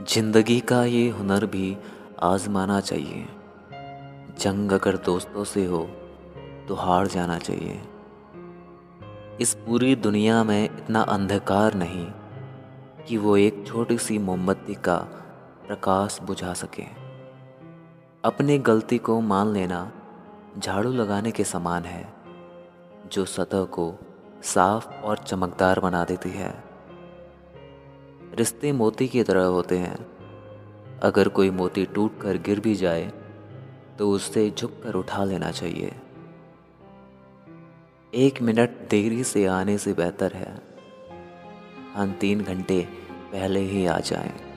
ज़िंदगी का ये हुनर भी आजमाना चाहिए। जंग अगर दोस्तों से हो तो हार जाना चाहिए। इस पूरी दुनिया में इतना अंधकार नहीं कि वो एक छोटी सी मोमबत्ती का प्रकाश बुझा सके। अपनी गलती को मान लेना झाड़ू लगाने के समान है, जो सतह को साफ़ और चमकदार बना देती है। रिश्ते मोती की तरह होते हैं। अगर कोई मोती टूट कर गिर भी जाए तो उससे झुक कर उठा लेना चाहिए। एक मिनट देरी से आने से बेहतर है। हम तीन घंटे पहले ही आ जाएँ।